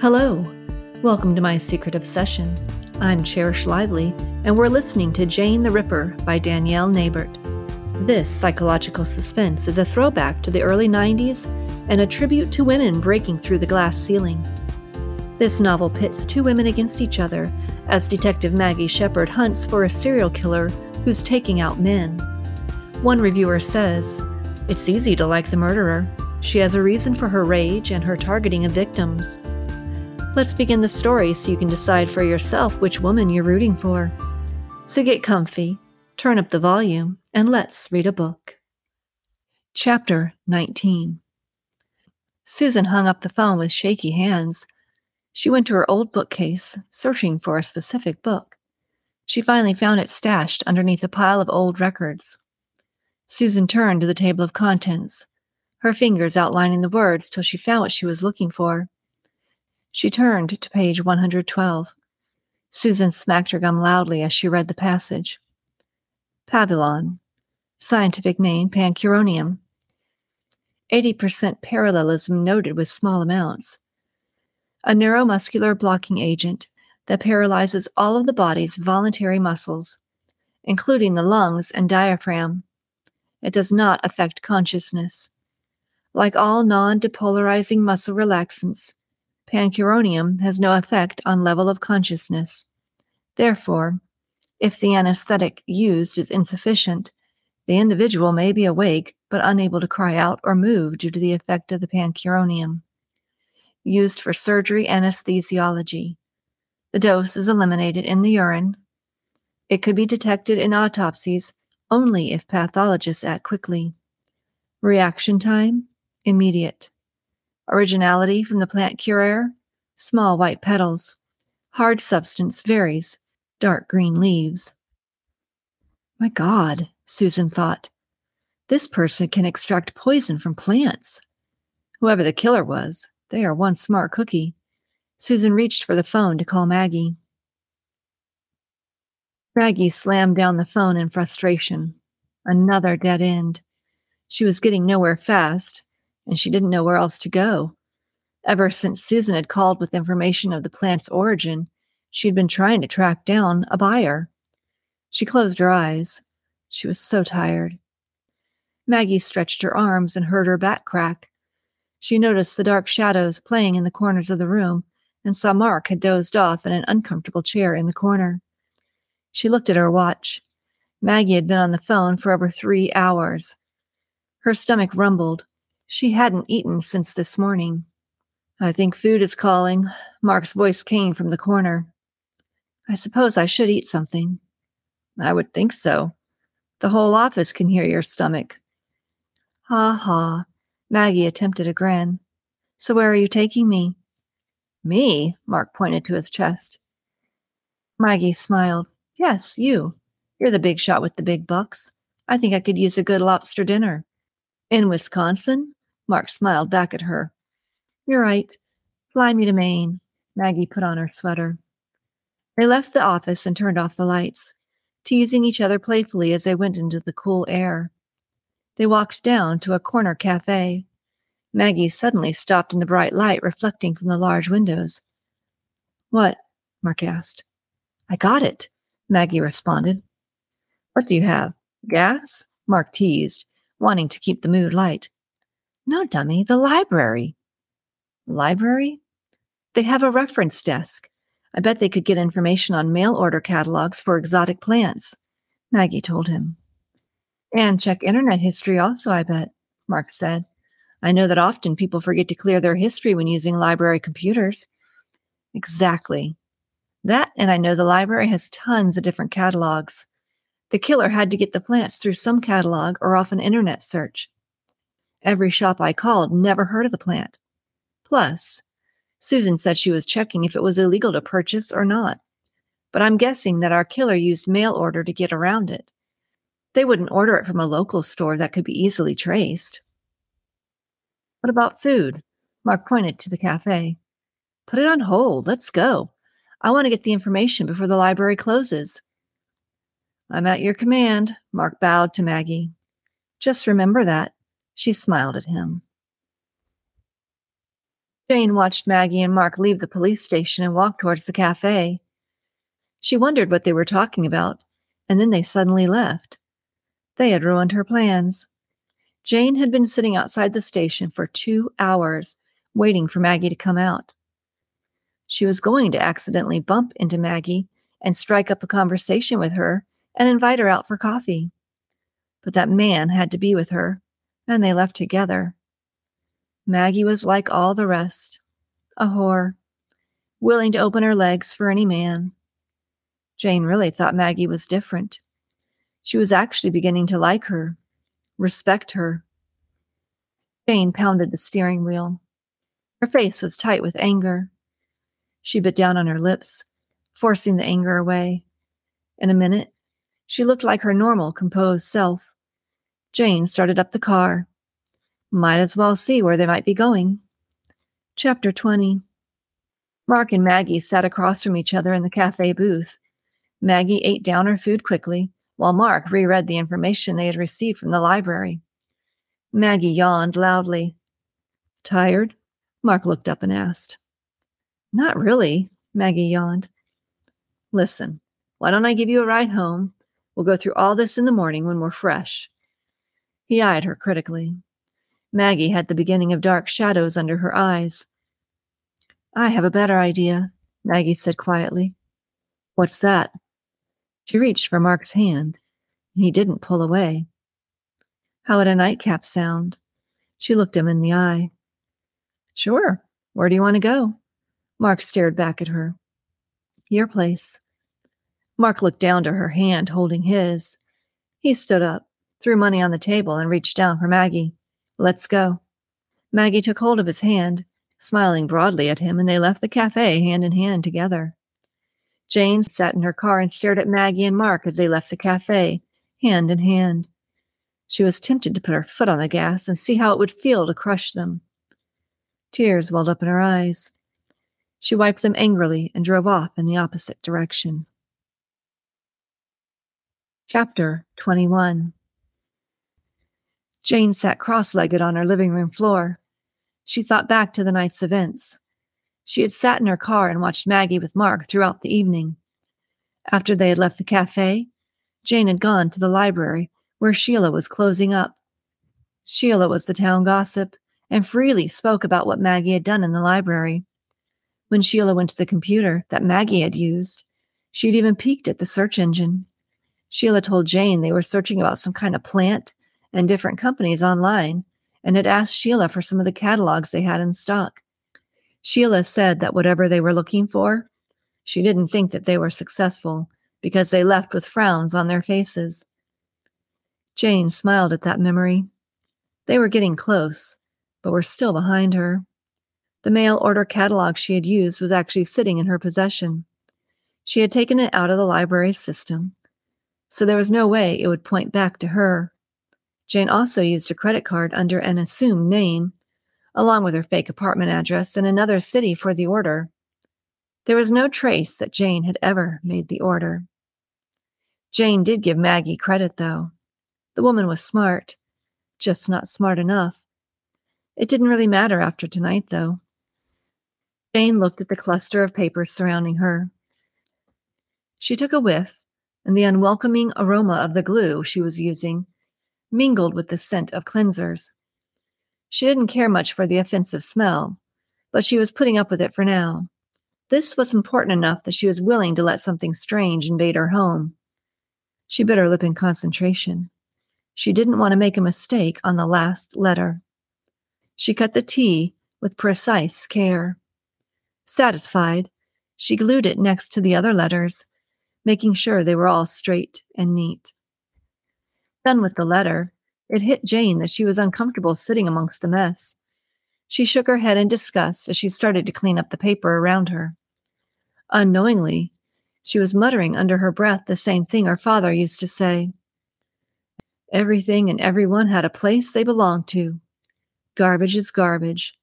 Hello. Welcome to my secret obsession. I'm Cherish Lively, and we're listening to Jane the Ripper by Danielle Nabert. This psychological suspense is a throwback to the early 90s and a tribute to women breaking through the glass ceiling. This novel pits two women against each other as Detective Maggie Shepard hunts for a serial killer who's taking out men. One reviewer says, It's easy to like the murderer. She has a reason for her rage and her targeting of victims. Let's begin the story so you can decide for yourself which woman you're rooting for. So get comfy, turn up the volume, and let's read a book. Chapter 19 Susan hung up the phone with shaky hands. She went to her old bookcase, searching for a specific book. She finally found it stashed underneath a pile of old records. Susan turned to the table of contents, her fingers outlining the words till she found what she was looking for. She turned to page 112. Susan smacked her gum loudly as she read the passage. Pavulon, scientific name Pancuronium. 80% parallelism noted with small amounts. A neuromuscular blocking agent that paralyzes all of the body's voluntary muscles, including the lungs and diaphragm. It does not affect consciousness. Like all non depolarizing muscle relaxants, pancuronium has no effect on level of consciousness. Therefore, if the anesthetic used is insufficient, the individual may be awake but unable to cry out or move due to the effect of the pancuronium. Used for surgery anesthesiology. The dose is eliminated in the urine. It could be detected in autopsies only if pathologists act quickly. Reaction time immediate. Originality from the plant curare, small white petals. Hard substance varies, dark green leaves. My God, Susan thought. This person can extract poison from plants. Whoever the killer was, they are one smart cookie. Susan reached for the phone to call Maggie. Maggie slammed down the phone in frustration. Another dead end. She was getting nowhere fast, and she didn't know where else to go. Ever since Susan had called with information of the plant's origin, she had been trying to track down a buyer. She closed her eyes. She was so tired. Maggie stretched her arms and heard her back crack. She noticed the dark shadows playing in the corners of the room and saw Mark had dozed off in an uncomfortable chair in the corner. She looked at her watch. Maggie had been on the phone for over three hours. Her stomach rumbled. She hadn't eaten since this morning. I think food is calling. Mark's voice came from the corner. I suppose I should eat something. I would think so. The whole office can hear your stomach. Ha ha. Maggie attempted a grin. So where are you taking me? Me? Mark pointed to his chest. Maggie smiled. Yes, you. You're the big shot with the big bucks. I think I could use a good lobster dinner. In Wisconsin? Mark smiled back at her. You're right. Fly me to Maine. Maggie put on her sweater. They left the office and turned off the lights, teasing each other playfully as they went into the cool air. They walked down to a corner cafe. Maggie suddenly stopped in the bright light reflecting from the large windows. What? Mark asked. I got it, Maggie responded. What do you have? Gas? Mark teased, wanting to keep the mood light. No, dummy, the library. Library? They have a reference desk. I bet they could get information on mail order catalogs for exotic plants, Maggie told him. And check internet history also, I bet, Mark said. I know that often people forget to clear their history when using library computers. Exactly. That, and I know the library has tons of different catalogs. The killer had to get the plants through some catalog or off an internet search. Every shop I called never heard of the plant. Plus, Susan said she was checking if it was illegal to purchase or not. But I'm guessing that our killer used mail order to get around it. They wouldn't order it from a local store that could be easily traced. What about food? Mark pointed to the cafe. Put it on hold. Let's go. I want to get the information before the library closes. I'm at your command, Mark bowed to Maggie. Just remember that. She smiled at him. Jane watched Maggie and Mark leave the police station and walk towards the cafe. She wondered what they were talking about, and then they suddenly left. They had ruined her plans. Jane had been sitting outside the station for two hours, waiting for Maggie to come out. She was going to accidentally bump into Maggie and strike up a conversation with her and invite her out for coffee. But that man had to be with her, and they left together. Maggie was like all the rest a whore, willing to open her legs for any man. Jane really thought Maggie was different. She was actually beginning to like her, respect her. Jane pounded the steering wheel. Her face was tight with anger. She bit down on her lips, forcing the anger away. In a minute, she looked like her normal, composed self. Jane started up the car. Might as well see where they might be going. Chapter 20 Mark and Maggie sat across from each other in the cafe booth. Maggie ate down her food quickly, while Mark reread the information they had received from the library. Maggie yawned loudly. Tired? Mark looked up and asked. Not really, Maggie yawned. Listen, why don't I give you a ride home? We'll go through all this in the morning when we're fresh. He eyed her critically. Maggie had the beginning of dark shadows under her eyes. I have a better idea, Maggie said quietly. What's that? She reached for Mark's hand. He didn't pull away. How would a nightcap sound? She looked him in the eye. Sure. Where do you want to go? Mark stared back at her. Your place. Mark looked down to her hand holding his. He stood up, threw money on the table, and reached down for Maggie. Let's go. Maggie took hold of his hand, smiling broadly at him, and they left the cafe hand in hand together. Jane sat in her car and stared at Maggie and Mark as they left the cafe, hand in hand. She was tempted to put her foot on the gas and see how it would feel to crush them. Tears welled up in her eyes. She wiped them angrily and drove off in the opposite direction. Chapter 21 Jane sat cross legged on her living room floor. She thought back to the night's events. She had sat in her car and watched Maggie with Mark throughout the evening. After they had left the cafe, Jane had gone to the library where Sheila was closing up. Sheila was the town gossip and freely spoke about what Maggie had done in the library. When Sheila went to the computer that Maggie had used, she'd even peeked at the search engine. Sheila told Jane they were searching about some kind of plant and different companies online and had asked Sheila for some of the catalogs they had in stock. Sheila said that whatever they were looking for, she didn't think that they were successful because they left with frowns on their faces. Jane smiled at that memory. They were getting close, but were still behind her. The mail order catalog she had used was actually sitting in her possession. She had taken it out of the library system, so there was no way it would point back to her. Jane also used a credit card under an assumed name, along with her fake apartment address in another city for the order. There was no trace that Jane had ever made the order. Jane did give Maggie credit, though. The woman was smart, just not smart enough. It didn't really matter after tonight, though. Jane looked at the cluster of papers surrounding her. She took a whiff, and the unwelcoming aroma of the glue she was using mingled with the scent of cleansers. She didn't care much for the offensive smell, but she was putting up with it for now. This was important enough that she was willing to let something strange invade her home. She bit her lip in concentration. She didn't want to make a mistake on the last letter. She cut the T with precise care. Satisfied, she glued it next to the other letters, making sure they were all straight and neat. Done with the letter, it hit Jane that she was uncomfortable sitting amongst the mess. She shook her head in disgust as she started to clean up the paper around her. Unknowingly, she was muttering under her breath the same thing her father used to say. Everything and everyone had a place they belonged to. Garbage is garbage.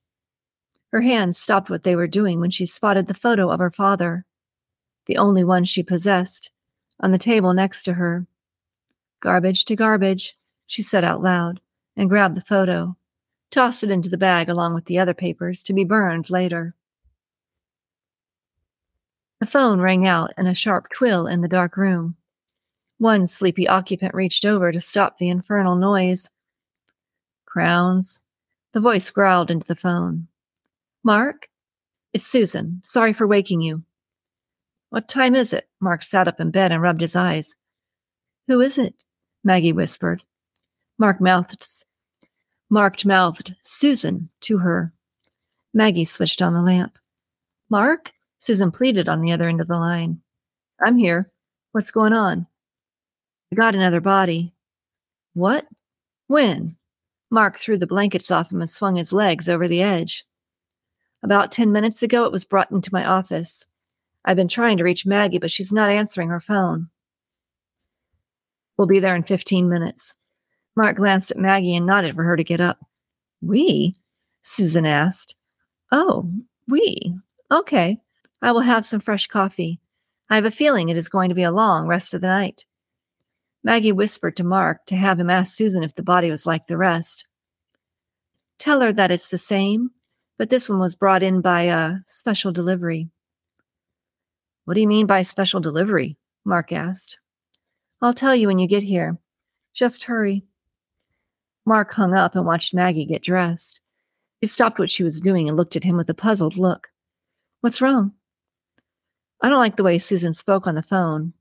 Her hands stopped what they were doing when she spotted the photo of her father, the only one she possessed, on the table next to her. Garbage to garbage, she said out loud, and grabbed the photo, tossed it into the bag along with the other papers to be burned later. The phone rang out in a sharp twill in the dark room. One sleepy occupant reached over to stop the infernal noise. Crowns. The voice growled into the phone. Mark? It's Susan. Sorry for waking you. What time is it? Mark sat up in bed and rubbed his eyes. Who is it? Maggie whispered. Mark mouthed Marked mouthed Susan to her. Maggie switched on the lamp. Mark? Susan pleaded on the other end of the line. I'm here. What's going on? I got another body. What? When? Mark threw the blankets off him and swung his legs over the edge. About 10 minutes ago, it was brought into my office. I've been trying to reach Maggie, but she's not answering her phone. We'll be there in 15 minutes. Mark glanced at Maggie and nodded for her to get up. We? Susan asked. Oh, we. Okay. I will have some fresh coffee. I have a feeling it is going to be a long rest of the night. Maggie whispered to Mark to have him ask Susan if the body was like the rest. Tell her that it's the same, but this one was brought in by a special delivery. What do you mean by special delivery? Mark asked. I'll tell you when you get here. Just hurry. Mark hung up and watched Maggie get dressed. She stopped what she was doing and looked at him with a puzzled look. What's wrong? I don't like the way Susan spoke on the phone.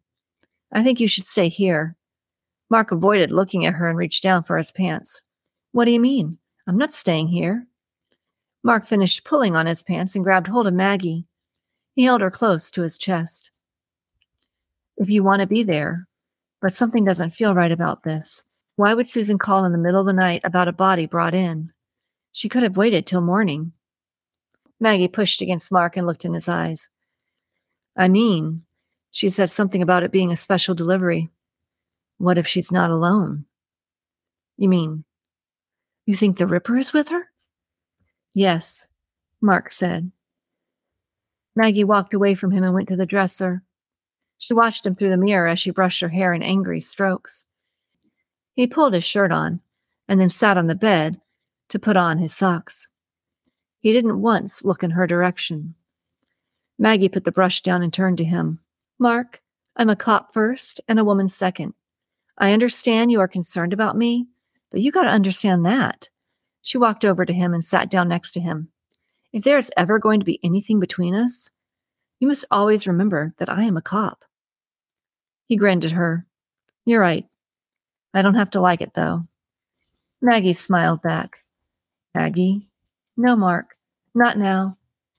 I think you should stay here. Mark avoided looking at her and reached down for his pants. What do you mean? I'm not staying here. Mark finished pulling on his pants and grabbed hold of Maggie. He held her close to his chest. If you want to be there, but something doesn't feel right about this. Why would Susan call in the middle of the night about a body brought in? She could have waited till morning. Maggie pushed against Mark and looked in his eyes. I mean, she said something about it being a special delivery. What if she's not alone? You mean, you think the Ripper is with her? Yes, Mark said. Maggie walked away from him and went to the dresser. She watched him through the mirror as she brushed her hair in angry strokes. He pulled his shirt on and then sat on the bed to put on his socks. He didn't once look in her direction. Maggie put the brush down and turned to him. Mark, I'm a cop first and a woman second. I understand you are concerned about me, but you got to understand that. She walked over to him and sat down next to him. If there is ever going to be anything between us, you must always remember that I am a cop. He grinned at her. You're right. I don't have to like it, though. Maggie smiled back. Maggie? No, Mark. Not now.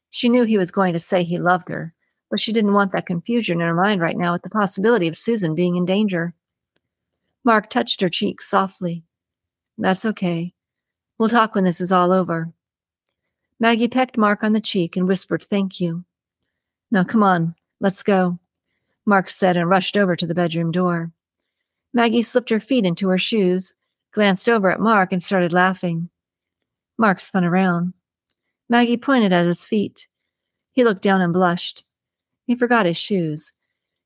She knew he was going to say he loved her, but she didn't want that confusion in her mind right now at the possibility of Susan being in danger. Mark touched her cheek softly. That's okay. We'll talk when this is all over. Maggie pecked Mark on the cheek and whispered, Thank you. Now come on, let's go, Mark said and rushed over to the bedroom door. Maggie slipped her feet into her shoes, glanced over at Mark, and started laughing. Mark spun around. Maggie pointed at his feet. He looked down and blushed. He forgot his shoes.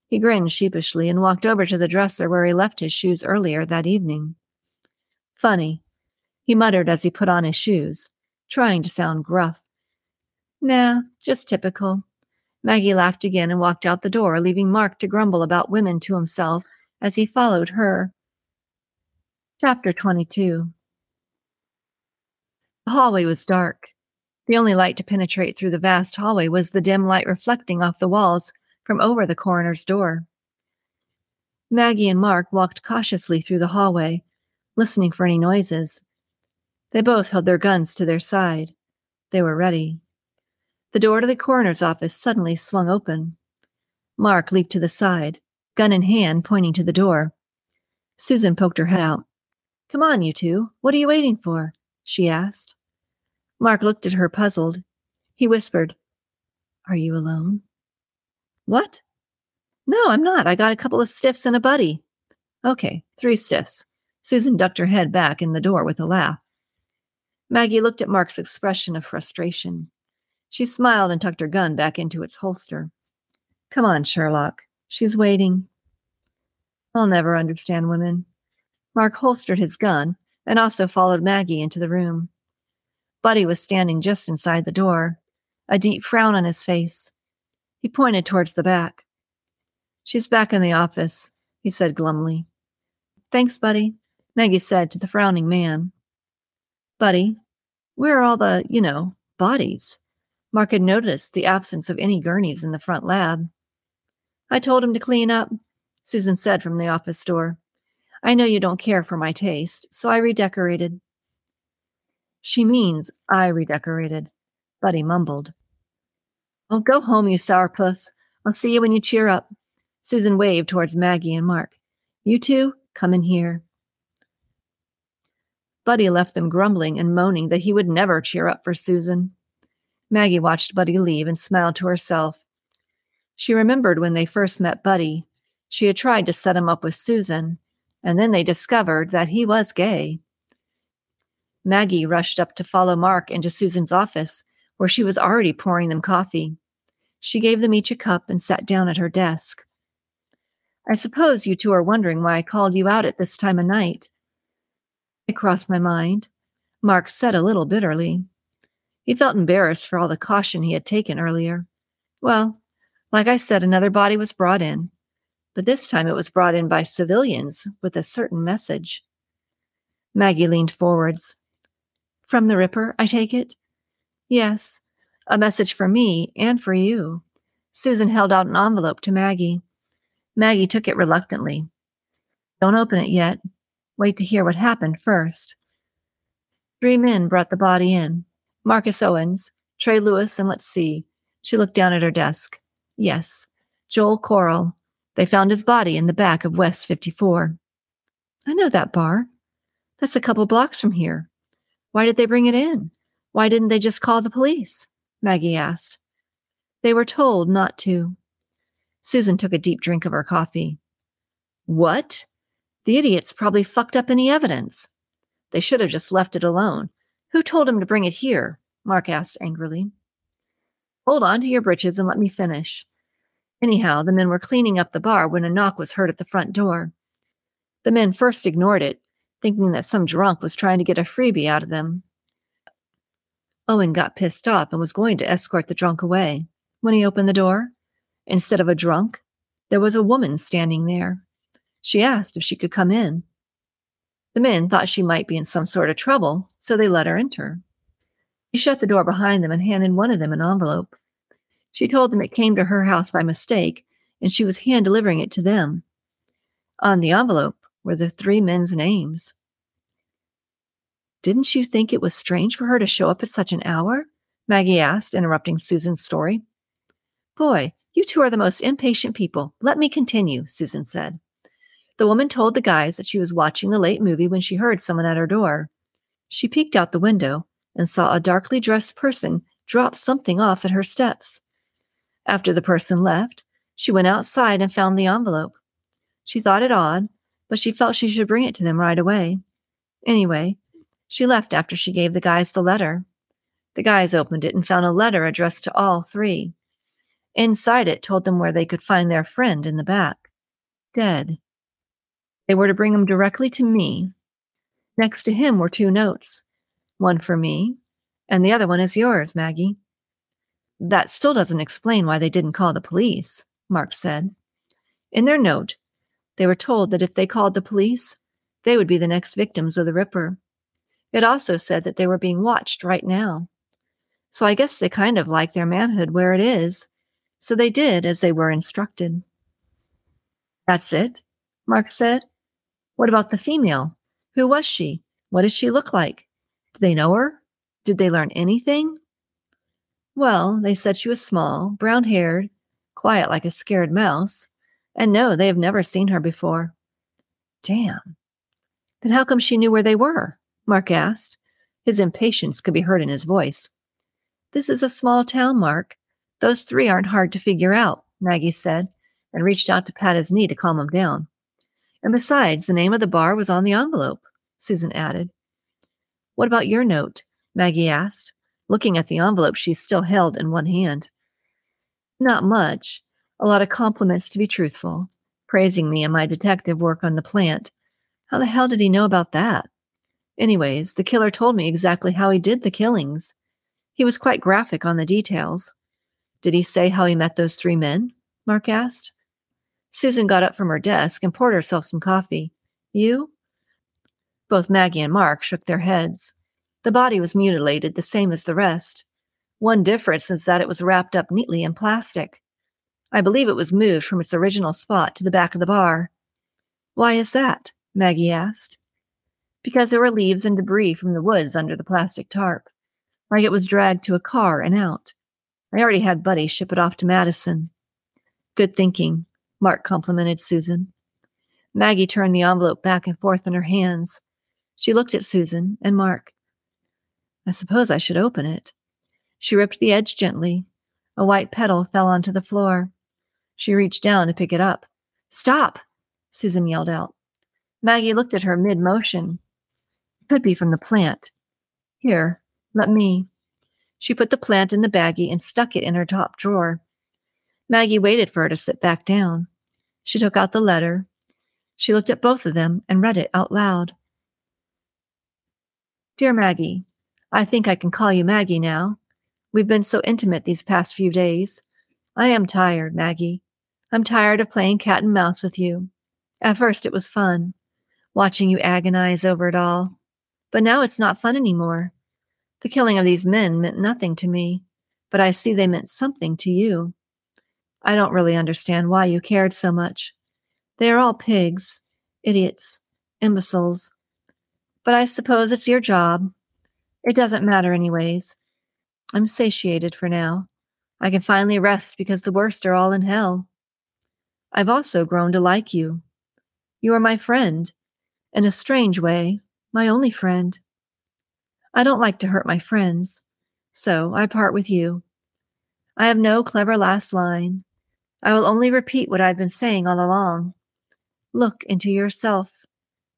He grinned sheepishly and walked over to the dresser where he left his shoes earlier that evening. Funny, he muttered as he put on his shoes, trying to sound gruff. Nah, just typical. Maggie laughed again and walked out the door, leaving Mark to grumble about women to himself as he followed her. Chapter 22 The hallway was dark. The only light to penetrate through the vast hallway was the dim light reflecting off the walls from over the coroner's door. Maggie and Mark walked cautiously through the hallway, listening for any noises. They both held their guns to their side. They were ready. The door to the coroner's office suddenly swung open. Mark leaped to the side, gun in hand, pointing to the door. Susan poked her head out. Come on, you two. What are you waiting for? she asked. Mark looked at her puzzled. He whispered, Are you alone? What? No, I'm not. I got a couple of stiffs and a buddy. Okay, three stiffs. Susan ducked her head back in the door with a laugh. Maggie looked at Mark's expression of frustration. She smiled and tucked her gun back into its holster. Come on, Sherlock. She's waiting. I'll never understand women. Mark holstered his gun and also followed Maggie into the room. Buddy was standing just inside the door, a deep frown on his face. He pointed towards the back. She's back in the office, he said glumly. Thanks, Buddy, Maggie said to the frowning man. Buddy, where are all the, you know, bodies? Mark had noticed the absence of any gurneys in the front lab. I told him to clean up, Susan said from the office door. I know you don't care for my taste, so I redecorated. She means I redecorated, Buddy mumbled. Oh, go home, you sourpuss. I'll see you when you cheer up. Susan waved towards Maggie and Mark. You two, come in here. Buddy left them grumbling and moaning that he would never cheer up for Susan. Maggie watched Buddy leave and smiled to herself. She remembered when they first met Buddy. She had tried to set him up with Susan, and then they discovered that he was gay. Maggie rushed up to follow Mark into Susan's office, where she was already pouring them coffee. She gave them each a cup and sat down at her desk. I suppose you two are wondering why I called you out at this time of night. It crossed my mind. Mark said a little bitterly. He felt embarrassed for all the caution he had taken earlier. Well, like I said, another body was brought in, but this time it was brought in by civilians with a certain message. Maggie leaned forwards. From the Ripper, I take it? Yes, a message for me and for you. Susan held out an envelope to Maggie. Maggie took it reluctantly. Don't open it yet. Wait to hear what happened first. Three men brought the body in Marcus Owens, Trey Lewis, and let's see. She looked down at her desk. Yes, Joel Coral. They found his body in the back of West 54. I know that bar. That's a couple blocks from here. Why did they bring it in? Why didn't they just call the police? Maggie asked. They were told not to. Susan took a deep drink of her coffee. What? The idiots probably fucked up any evidence. They should have just left it alone. Who told him to bring it here? Mark asked angrily. Hold on to your britches and let me finish. Anyhow, the men were cleaning up the bar when a knock was heard at the front door. The men first ignored it, thinking that some drunk was trying to get a freebie out of them. Owen got pissed off and was going to escort the drunk away. When he opened the door, Instead of a drunk, there was a woman standing there. She asked if she could come in. The men thought she might be in some sort of trouble, so they let her enter. She shut the door behind them and handed one of them an envelope. She told them it came to her house by mistake, and she was hand delivering it to them. On the envelope were the three men's names. Didn't you think it was strange for her to show up at such an hour? Maggie asked, interrupting Susan's story. Boy, you two are the most impatient people. Let me continue, Susan said. The woman told the guys that she was watching the late movie when she heard someone at her door. She peeked out the window and saw a darkly dressed person drop something off at her steps. After the person left, she went outside and found the envelope. She thought it odd, but she felt she should bring it to them right away. Anyway, she left after she gave the guys the letter. The guys opened it and found a letter addressed to all three. Inside it told them where they could find their friend in the back, dead. They were to bring him directly to me. Next to him were two notes one for me, and the other one is yours, Maggie. That still doesn't explain why they didn't call the police, Mark said. In their note, they were told that if they called the police, they would be the next victims of the Ripper. It also said that they were being watched right now. So I guess they kind of like their manhood where it is so they did as they were instructed. That's it, Mark said. What about the female? Who was she? What did she look like? Did they know her? Did they learn anything? Well, they said she was small, brown haired, quiet like a scared mouse, and no, they have never seen her before. Damn. Then how come she knew where they were? Mark asked. His impatience could be heard in his voice. This is a small town, Mark. Those three aren't hard to figure out, Maggie said, and reached out to pat his knee to calm him down. And besides, the name of the bar was on the envelope, Susan added. What about your note? Maggie asked, looking at the envelope she still held in one hand. Not much. A lot of compliments, to be truthful, praising me and my detective work on the plant. How the hell did he know about that? Anyways, the killer told me exactly how he did the killings. He was quite graphic on the details. Did he say how he met those three men? Mark asked. Susan got up from her desk and poured herself some coffee. You? Both Maggie and Mark shook their heads. The body was mutilated the same as the rest. One difference is that it was wrapped up neatly in plastic. I believe it was moved from its original spot to the back of the bar. Why is that? Maggie asked. Because there were leaves and debris from the woods under the plastic tarp, like it was dragged to a car and out. I already had Buddy ship it off to Madison. Good thinking, Mark complimented Susan. Maggie turned the envelope back and forth in her hands. She looked at Susan and Mark. I suppose I should open it. She ripped the edge gently. A white petal fell onto the floor. She reached down to pick it up. Stop! Susan yelled out. Maggie looked at her mid motion. It could be from the plant. Here, let me. She put the plant in the baggie and stuck it in her top drawer. Maggie waited for her to sit back down. She took out the letter. She looked at both of them and read it out loud. Dear Maggie, I think I can call you Maggie now. We've been so intimate these past few days. I am tired, Maggie. I'm tired of playing cat and mouse with you. At first, it was fun, watching you agonize over it all. But now it's not fun anymore. The killing of these men meant nothing to me, but I see they meant something to you. I don't really understand why you cared so much. They are all pigs, idiots, imbeciles. But I suppose it's your job. It doesn't matter, anyways. I'm satiated for now. I can finally rest because the worst are all in hell. I've also grown to like you. You are my friend. In a strange way, my only friend. I don't like to hurt my friends, so I part with you. I have no clever last line. I will only repeat what I've been saying all along. Look into yourself.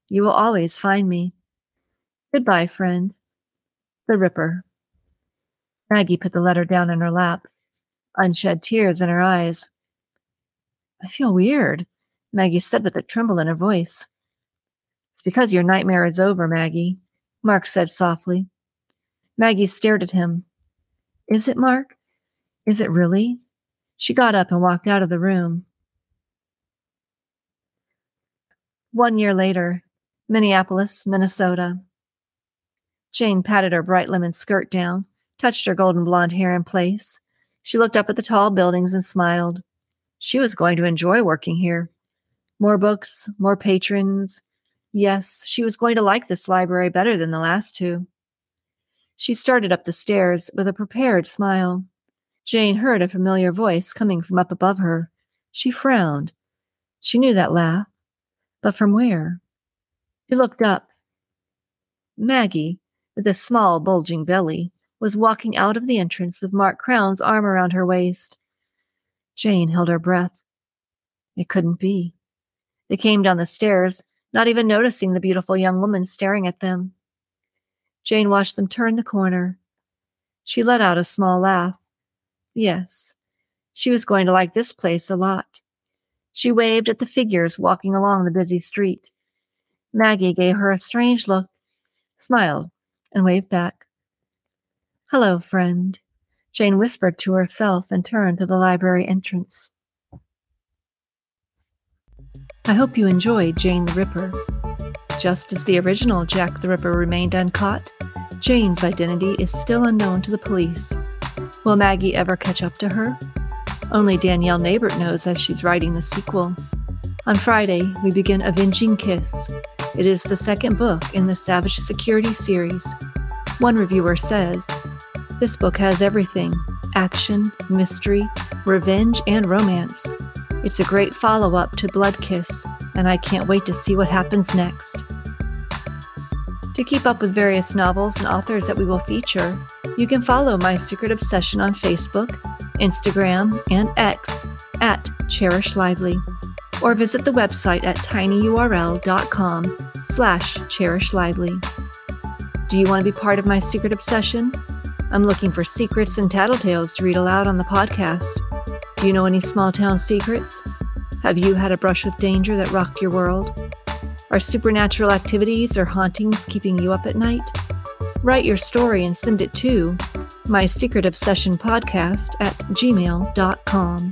You will always find me. Goodbye, friend. The Ripper. Maggie put the letter down in her lap, unshed tears in her eyes. I feel weird, Maggie said with a tremble in her voice. It's because your nightmare is over, Maggie, Mark said softly. Maggie stared at him. Is it, Mark? Is it really? She got up and walked out of the room. One year later, Minneapolis, Minnesota. Jane patted her bright lemon skirt down, touched her golden blonde hair in place. She looked up at the tall buildings and smiled. She was going to enjoy working here. More books, more patrons. Yes, she was going to like this library better than the last two. She started up the stairs with a prepared smile. Jane heard a familiar voice coming from up above her. She frowned. She knew that laugh. But from where? She looked up. Maggie, with a small, bulging belly, was walking out of the entrance with Mark Crown's arm around her waist. Jane held her breath. It couldn't be. They came down the stairs, not even noticing the beautiful young woman staring at them. Jane watched them turn the corner. She let out a small laugh. Yes, she was going to like this place a lot. She waved at the figures walking along the busy street. Maggie gave her a strange look, smiled, and waved back. Hello, friend, Jane whispered to herself and turned to the library entrance. I hope you enjoyed Jane the Ripper. Just as the original Jack the Ripper remained uncaught, Jane's identity is still unknown to the police. Will Maggie ever catch up to her? Only Danielle Nabert knows as she's writing the sequel. On Friday, we begin Avenging Kiss. It is the second book in the Savage Security series. One reviewer says, This book has everything action, mystery, revenge, and romance. It's a great follow up to Blood Kiss, and I can't wait to see what happens next. To keep up with various novels and authors that we will feature, you can follow My Secret Obsession on Facebook, Instagram, and X at Cherish Lively, or visit the website at tinyurl.com slash Cherish Lively. Do you want to be part of My Secret Obsession? I'm looking for secrets and tattletales to read aloud on the podcast. Do you know any small town secrets? Have you had a brush with danger that rocked your world? Are supernatural activities or hauntings keeping you up at night? Write your story and send it to my secret obsession podcast at gmail.com.